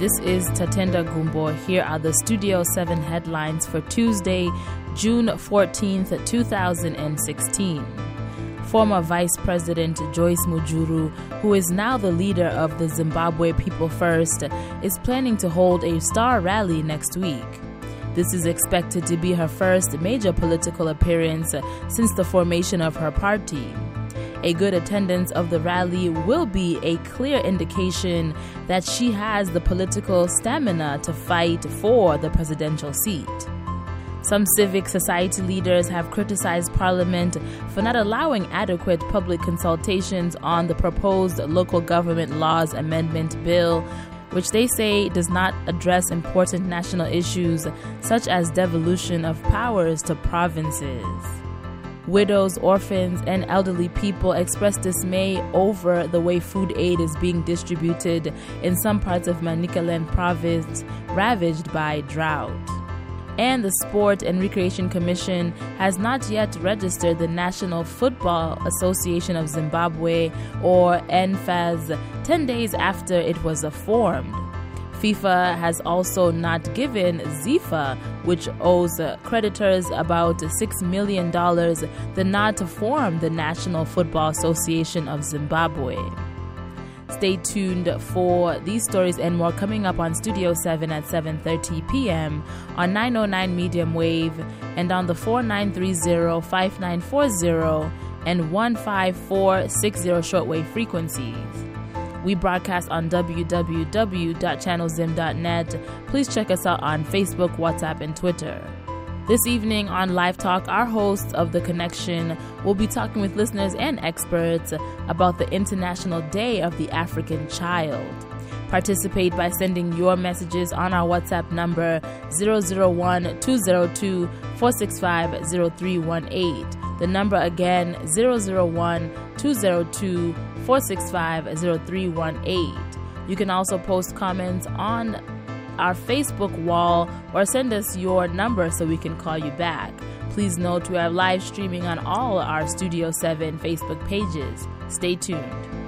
This is Tatenda Gumbo. Here are the Studio 7 headlines for Tuesday, June 14th, 2016. Former Vice President Joyce Mujuru, who is now the leader of the Zimbabwe People First, is planning to hold a star rally next week. This is expected to be her first major political appearance since the formation of her party. A good attendance of the rally will be a clear indication that she has the political stamina to fight for the presidential seat. Some civic society leaders have criticized Parliament for not allowing adequate public consultations on the proposed local government laws amendment bill, which they say does not address important national issues such as devolution of powers to provinces. Widows, orphans, and elderly people express dismay over the way food aid is being distributed in some parts of Manicaland province ravaged by drought. And the Sport and Recreation Commission has not yet registered the National Football Association of Zimbabwe, or NFAZ, 10 days after it was formed. FIFA has also not given ZIFA, which owes creditors about $6 million, the nod to form the National Football Association of Zimbabwe. Stay tuned for these stories and more coming up on Studio 7 at 7:30 p.m. on 909 medium wave and on the 4930 5940 and 15460 shortwave frequencies. We broadcast on www.channelzim.net. Please check us out on Facebook, WhatsApp, and Twitter. This evening on Live Talk, our hosts of The Connection will be talking with listeners and experts about the International Day of the African Child. Participate by sending your messages on our WhatsApp number 001 202 465 0318. The number again 001 202 465 0318. You can also post comments on our Facebook wall or send us your number so we can call you back. Please note we are live streaming on all our Studio 7 Facebook pages. Stay tuned.